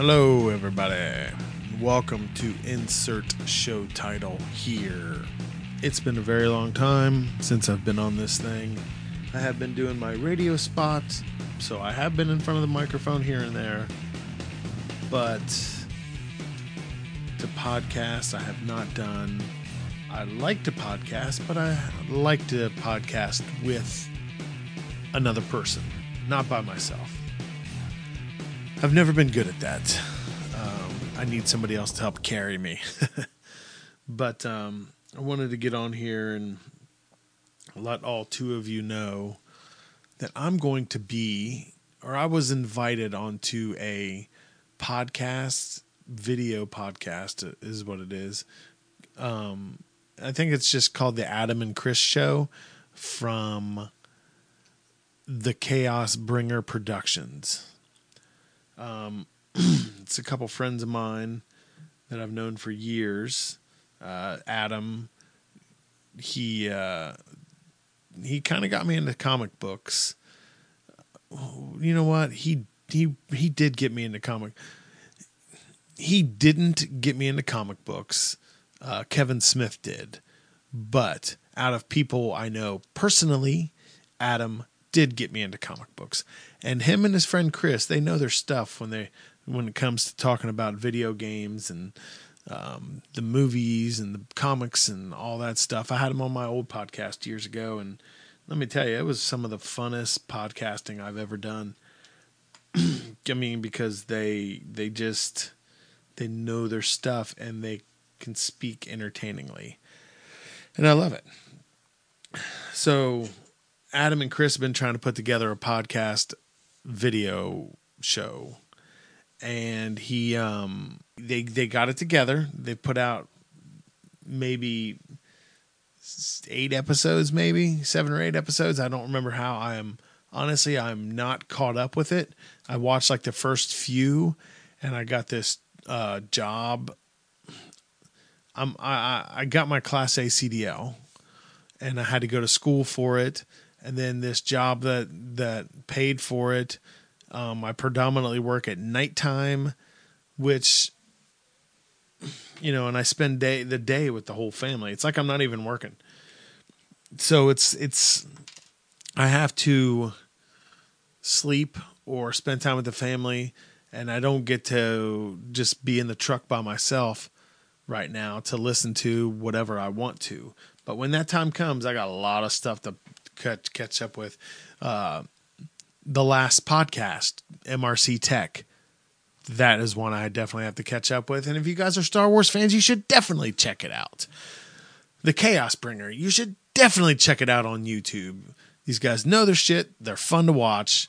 Hello, everybody. Welcome to Insert Show Title here. It's been a very long time since I've been on this thing. I have been doing my radio spots, so I have been in front of the microphone here and there. But to podcast, I have not done. I like to podcast, but I like to podcast with another person, not by myself. I've never been good at that. Um, I need somebody else to help carry me. but um, I wanted to get on here and let all two of you know that I'm going to be, or I was invited onto a podcast, video podcast, is what it is. Um, I think it's just called the Adam and Chris Show from the Chaos Bringer Productions. Um, it's a couple friends of mine that I've known for years. Uh, Adam, he uh, he kind of got me into comic books. You know what? He he he did get me into comic. He didn't get me into comic books. Uh, Kevin Smith did, but out of people I know personally, Adam did get me into comic books. And him and his friend Chris, they know their stuff when they when it comes to talking about video games and um, the movies and the comics and all that stuff. I had him on my old podcast years ago, and let me tell you, it was some of the funnest podcasting I've ever done. I mean, because they they just they know their stuff and they can speak entertainingly, and I love it. So Adam and Chris have been trying to put together a podcast video show. And he um they they got it together. They put out maybe eight episodes maybe seven or eight episodes. I don't remember how. I am honestly i'm not caught up with it. I watched like the first few and i got this uh job. I'm i i got my class a cdl and i had to go to school for it and then this job that that paid for it. Um, I predominantly work at nighttime, which you know, and I spend day the day with the whole family. It's like I'm not even working. So it's it's I have to sleep or spend time with the family and I don't get to just be in the truck by myself right now to listen to whatever I want to. But when that time comes, I got a lot of stuff to catch catch up with. Uh, the last podcast, MRC Tech. That is one I definitely have to catch up with. And if you guys are Star Wars fans, you should definitely check it out. The Chaos Bringer, you should definitely check it out on YouTube. These guys know their shit. They're fun to watch.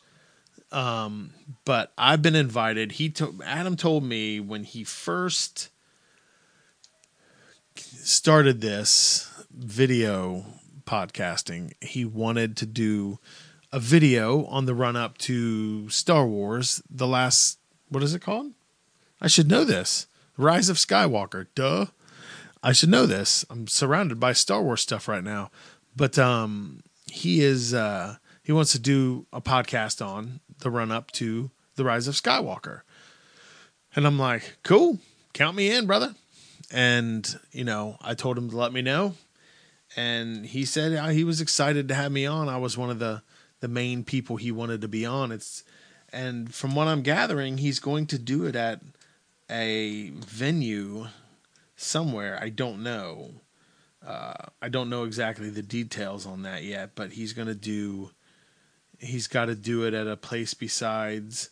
Um, but I've been invited. He told Adam told me when he first started this video podcasting. He wanted to do a video on the run up to Star Wars, the last, what is it called? I should know this. Rise of Skywalker. Duh. I should know this. I'm surrounded by Star Wars stuff right now. But um he is uh he wants to do a podcast on the run up to the Rise of Skywalker. And I'm like, "Cool. Count me in, brother." And, you know, I told him to let me know and he said he was excited to have me on. I was one of the the main people he wanted to be on. It's and from what I'm gathering, he's going to do it at a venue somewhere. I don't know. Uh, I don't know exactly the details on that yet, but he's going to do. He's got to do it at a place besides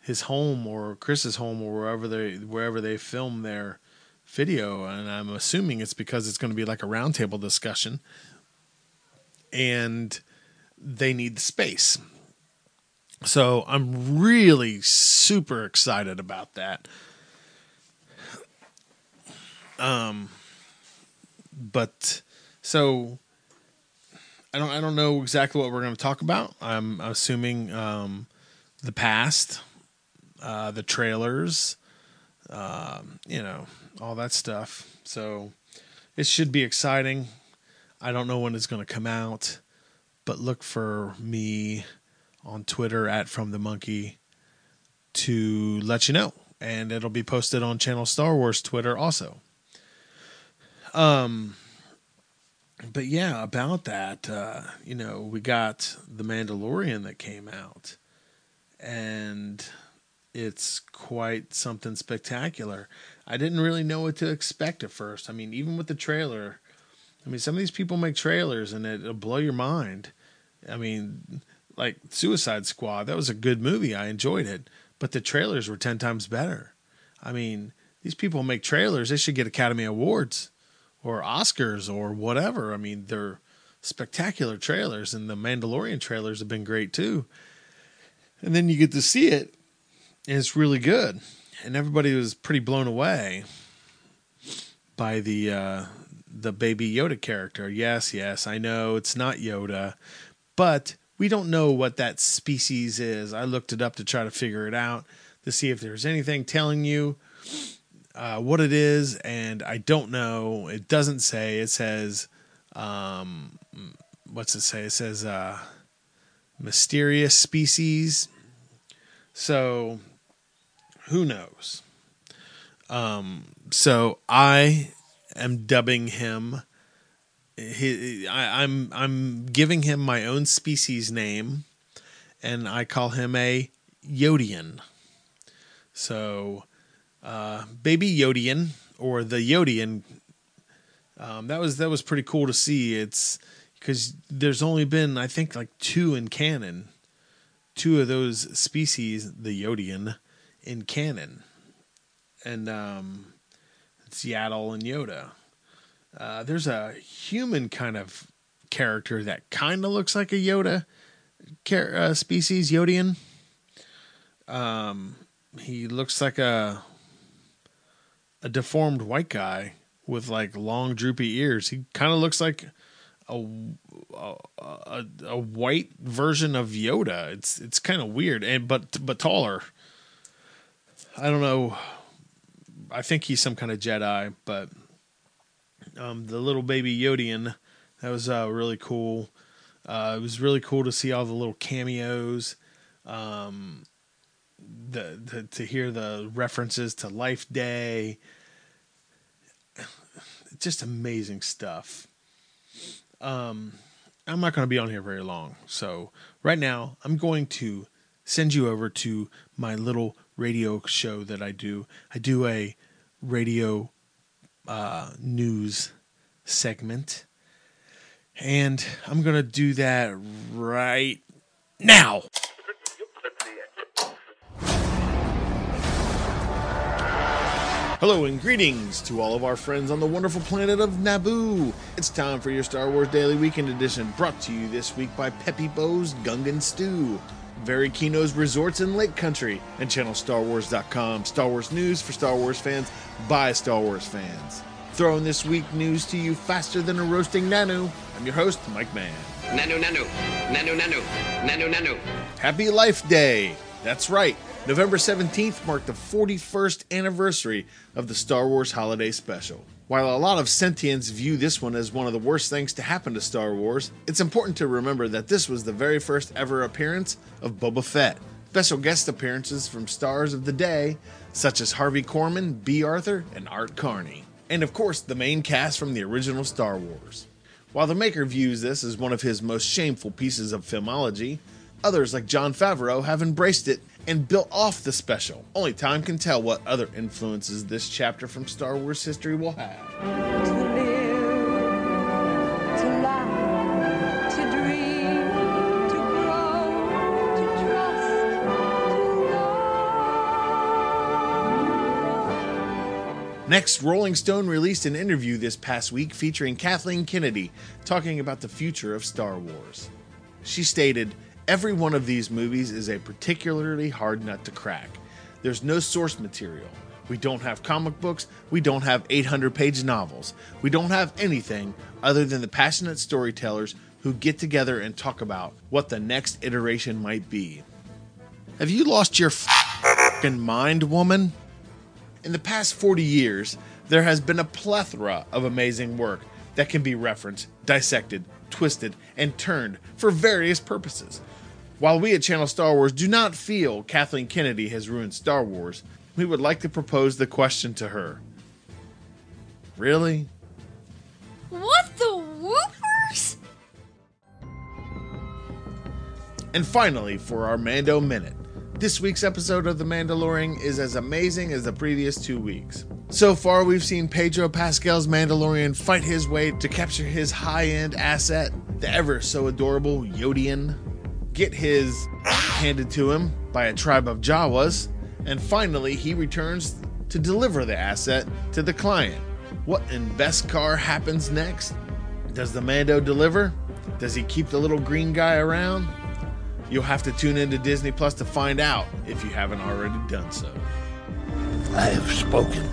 his home or Chris's home or wherever they wherever they film their video, and I'm assuming it's because it's going to be like a roundtable discussion, and they need the space. So I'm really super excited about that. Um, but so I don't I don't know exactly what we're going to talk about. I'm assuming um, the past, uh, the trailers, um, you know, all that stuff. So it should be exciting. I don't know when it's going to come out, but look for me on Twitter at From the Monkey to let you know. And it'll be posted on Channel Star Wars Twitter also. Um, but yeah, about that, uh, you know, we got The Mandalorian that came out, and it's quite something spectacular. I didn't really know what to expect at first. I mean, even with the trailer, I mean, some of these people make trailers and it'll blow your mind. I mean, like Suicide Squad, that was a good movie. I enjoyed it, but the trailers were 10 times better. I mean, these people make trailers, they should get Academy Awards or Oscars or whatever. I mean, they're spectacular trailers, and the Mandalorian trailers have been great too. And then you get to see it, and it's really good. And everybody was pretty blown away by the uh, the baby Yoda character. Yes, yes, I know it's not Yoda, but we don't know what that species is. I looked it up to try to figure it out to see if there's anything telling you uh, what it is, and I don't know. It doesn't say. It says, um, what's it say? It says uh, mysterious species. So who knows? Um, so I am dubbing him. He, I, I'm I'm giving him my own species name, and I call him a Yodian. So, uh, baby Yodian or the Yodian. Um, that was that was pretty cool to see. It's because there's only been I think like two in canon, two of those species, the Yodian, in canon, and um, Yaddle and Yoda. Uh, there's a human kind of character that kind of looks like a Yoda car- uh, species, Yodian. Um, he looks like a a deformed white guy with like long droopy ears. He kind of looks like a, a a, a white version of Yoda. It's it's kind of weird and but but taller. I don't know. I think he's some kind of Jedi, but um, the little baby Yodian that was uh, really cool. Uh, it was really cool to see all the little cameos. Um, the, the to hear the references to Life Day. Just amazing stuff. Um, I'm not going to be on here very long, so right now I'm going to send you over to my little radio show that I do. I do a radio uh, news segment, and I'm to do that right now. Hello and greetings to all of our friends on the wonderful planet of Naboo. It's time for your Star Wars Daily Weekend Edition, brought to you this week by Peppy Bo's Gungan Stew, Varykino's Resorts in Lake Country, and ChannelStarWars.com. Star Wars news for Star Wars fans by Star Wars fans. Throwing this week news to you faster than a roasting nanu. I'm your host, Mike Mann. Nanu nanu, nanu nanu, nanu nanu. Happy Life Day! That's right. November 17th marked the 41st anniversary of the Star Wars Holiday Special. While a lot of sentients view this one as one of the worst things to happen to Star Wars, it's important to remember that this was the very first ever appearance of Boba Fett. Special guest appearances from stars of the day, such as Harvey Korman, Bea Arthur, and Art Carney. And of course, the main cast from the original Star Wars. While the maker views this as one of his most shameful pieces of filmology, others like Jon Favreau have embraced it and built off the special. Only time can tell what other influences this chapter from Star Wars history will have. To live, to laugh, to dream, to grow, to trust. Next, Rolling Stone released an interview this past week featuring Kathleen Kennedy talking about the future of Star Wars. She stated, Every one of these movies is a particularly hard nut to crack. There's no source material. We don't have comic books. We don't have 800 page novels. We don't have anything other than the passionate storytellers who get together and talk about what the next iteration might be. Have you lost your fing mind, woman? In the past 40 years, there has been a plethora of amazing work that can be referenced, dissected, twisted, and turned for various purposes. While we at Channel Star Wars do not feel Kathleen Kennedy has ruined Star Wars, we would like to propose the question to her. Really? What the whoopers? And finally, for our Mando Minute. This week's episode of The Mandalorian is as amazing as the previous two weeks. So far, we've seen Pedro Pascal's Mandalorian fight his way to capture his high end asset, the ever so adorable Yodian, get his handed to him by a tribe of Jawas, and finally, he returns to deliver the asset to the client. What in Beskar happens next? Does the Mando deliver? Does he keep the little green guy around? You'll have to tune into Disney Plus to find out if you haven't already done so. I have spoken.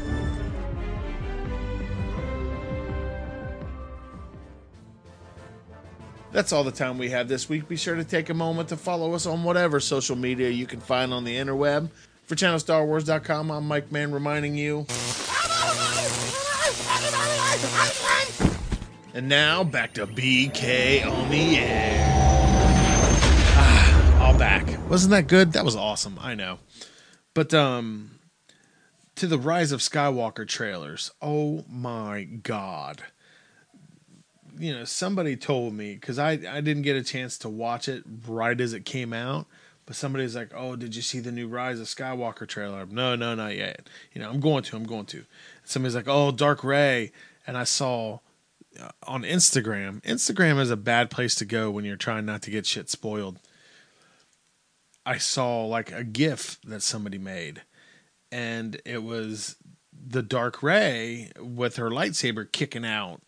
That's all the time we have this week. Be sure to take a moment to follow us on whatever social media you can find on the interweb. For channelstarwars.com, I'm Mike Mann reminding you. And now back to BK on the air. All back. Wasn't that good? That was awesome. I know. But um to the Rise of Skywalker trailers. Oh my god. You know, somebody told me cuz I I didn't get a chance to watch it right as it came out, but somebody's like, "Oh, did you see the new Rise of Skywalker trailer?" No, no, not yet. You know, I'm going to. I'm going to. Somebody's like, "Oh, Dark Rey," and I saw uh, on Instagram. Instagram is a bad place to go when you're trying not to get shit spoiled. I saw like a GIF that somebody made, and it was the Dark Rey with her lightsaber kicking out,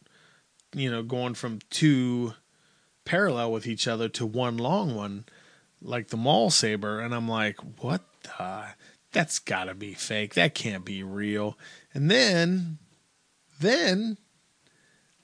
you know, going from two parallel with each other to one long one, like the Maul saber. And I'm like, what the? That's gotta be fake. That can't be real. And then, then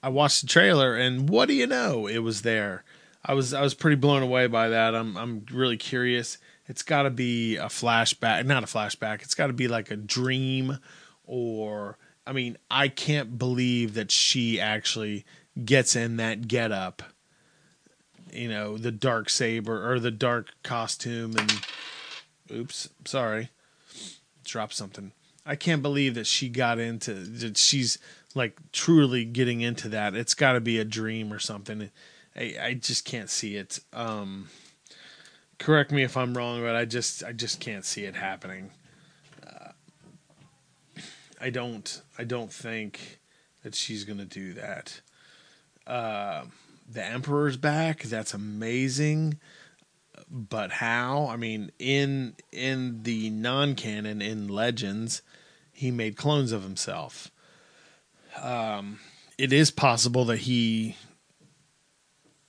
I watched the trailer, and what do you know? It was there. I was I was pretty blown away by that. I'm I'm really curious. It's got to be a flashback, not a flashback. It's got to be like a dream, or I mean, I can't believe that she actually gets in that getup. You know, the dark saber or the dark costume, and oops, sorry, drop something. I can't believe that she got into that. She's like truly getting into that. It's got to be a dream or something. I, I just can't see it. Um, correct me if I'm wrong, but I just I just can't see it happening. Uh, I don't I don't think that she's gonna do that. Uh, the Emperor's back. That's amazing. But how? I mean, in in the non-canon in Legends, he made clones of himself. Um, it is possible that he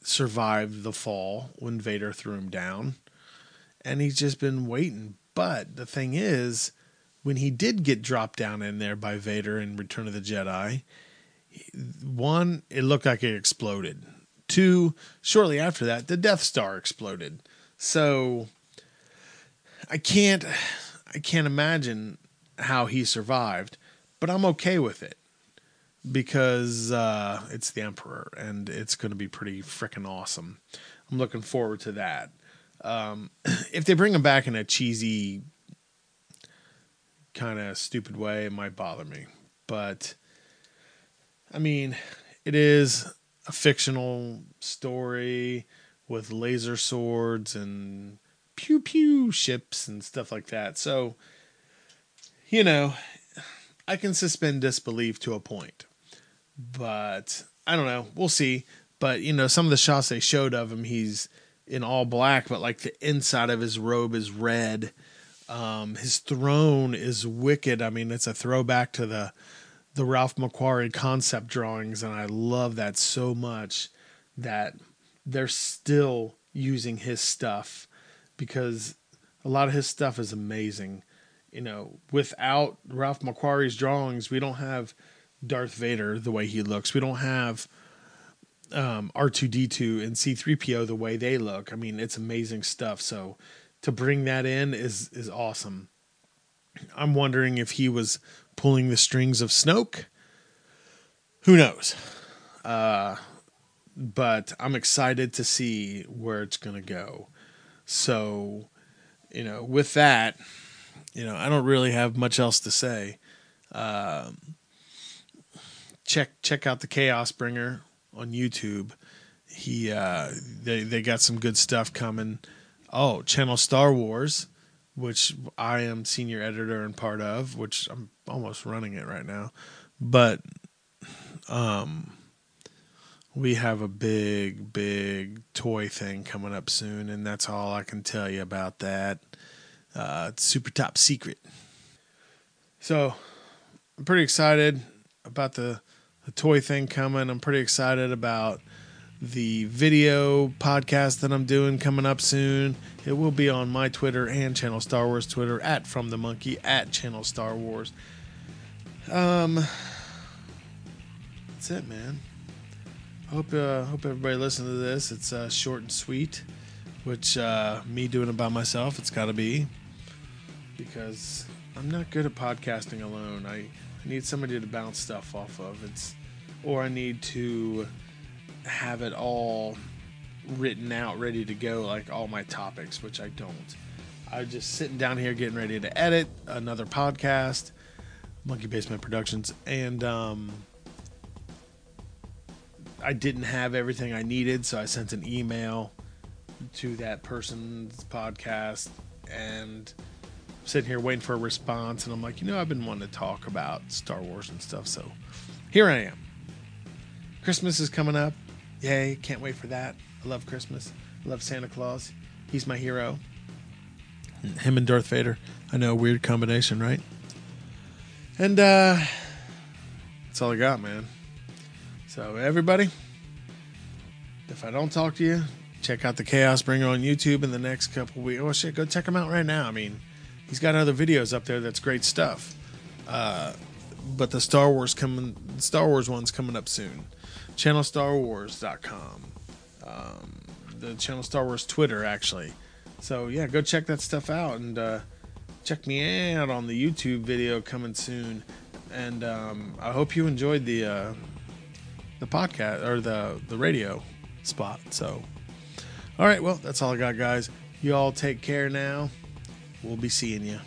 survived the fall when Vader threw him down, and he's just been waiting. But the thing is, when he did get dropped down in there by Vader in Return of the Jedi, one, it looked like it exploded. Two, shortly after that, the Death Star exploded. So I can't I can't imagine how he survived, but I'm okay with it because uh, it's the Emperor and it's going to be pretty freaking awesome. I'm looking forward to that. Um, if they bring him back in a cheesy, kind of stupid way, it might bother me. But I mean, it is a fictional story with laser swords and pew pew ships and stuff like that. So, you know, I can suspend disbelief to a point. But I don't know. We'll see. But, you know, some of the shots they showed of him, he's in all black, but like the inside of his robe is red. Um, his throne is wicked. I mean, it's a throwback to the the Ralph McQuarrie concept drawings, and I love that so much that they're still using his stuff because a lot of his stuff is amazing. You know, without Ralph McQuarrie's drawings, we don't have Darth Vader the way he looks. We don't have um, R2D2 and C3PO the way they look. I mean, it's amazing stuff. So to bring that in is is awesome. I'm wondering if he was pulling the strings of Snoke. Who knows? Uh, but I'm excited to see where it's going to go. So, you know, with that, you know, I don't really have much else to say. Um, check check out the Chaos Bringer on YouTube. He uh, they they got some good stuff coming. Oh, Channel Star Wars, which I am senior editor and part of, which I'm almost running it right now. But um we have a big big toy thing coming up soon and that's all I can tell you about that. Uh, it's super top secret. So, I'm pretty excited about the the toy thing coming. I'm pretty excited about the video podcast that I'm doing coming up soon. It will be on my Twitter and Channel Star Wars Twitter at From the Monkey at Channel Star Wars. Um, that's it, man. Hope uh, hope everybody listen to this. It's uh, short and sweet, which uh, me doing it by myself, it's got to be because I'm not good at podcasting alone. I, I need somebody to bounce stuff off of. It's or I need to have it all written out, ready to go, like all my topics, which I don't. I'm just sitting down here getting ready to edit another podcast, Monkey Basement Productions, and um, I didn't have everything I needed, so I sent an email to that person's podcast and sitting here waiting for a response and I'm like, you know, I've been wanting to talk about Star Wars and stuff, so here I am. Christmas is coming up. Yay, can't wait for that. I love Christmas. I love Santa Claus. He's my hero. Him and Darth Vader. I know, weird combination, right? And uh that's all I got, man. So everybody, if I don't talk to you, check out the Chaos Bringer on YouTube in the next couple weeks. Oh shit, go check him out right now. I mean, he's got other videos up there that's great stuff. Uh, but the Star Wars coming, Star Wars one's coming up soon. channel ChannelStarWars.com. Um, the Channel Star Wars Twitter actually. So yeah, go check that stuff out and uh, check me out on the YouTube video coming soon. And um, I hope you enjoyed the uh, the podcast or the the radio spot. So, all right, well that's all I got, guys. You all take care now. We'll be seeing you.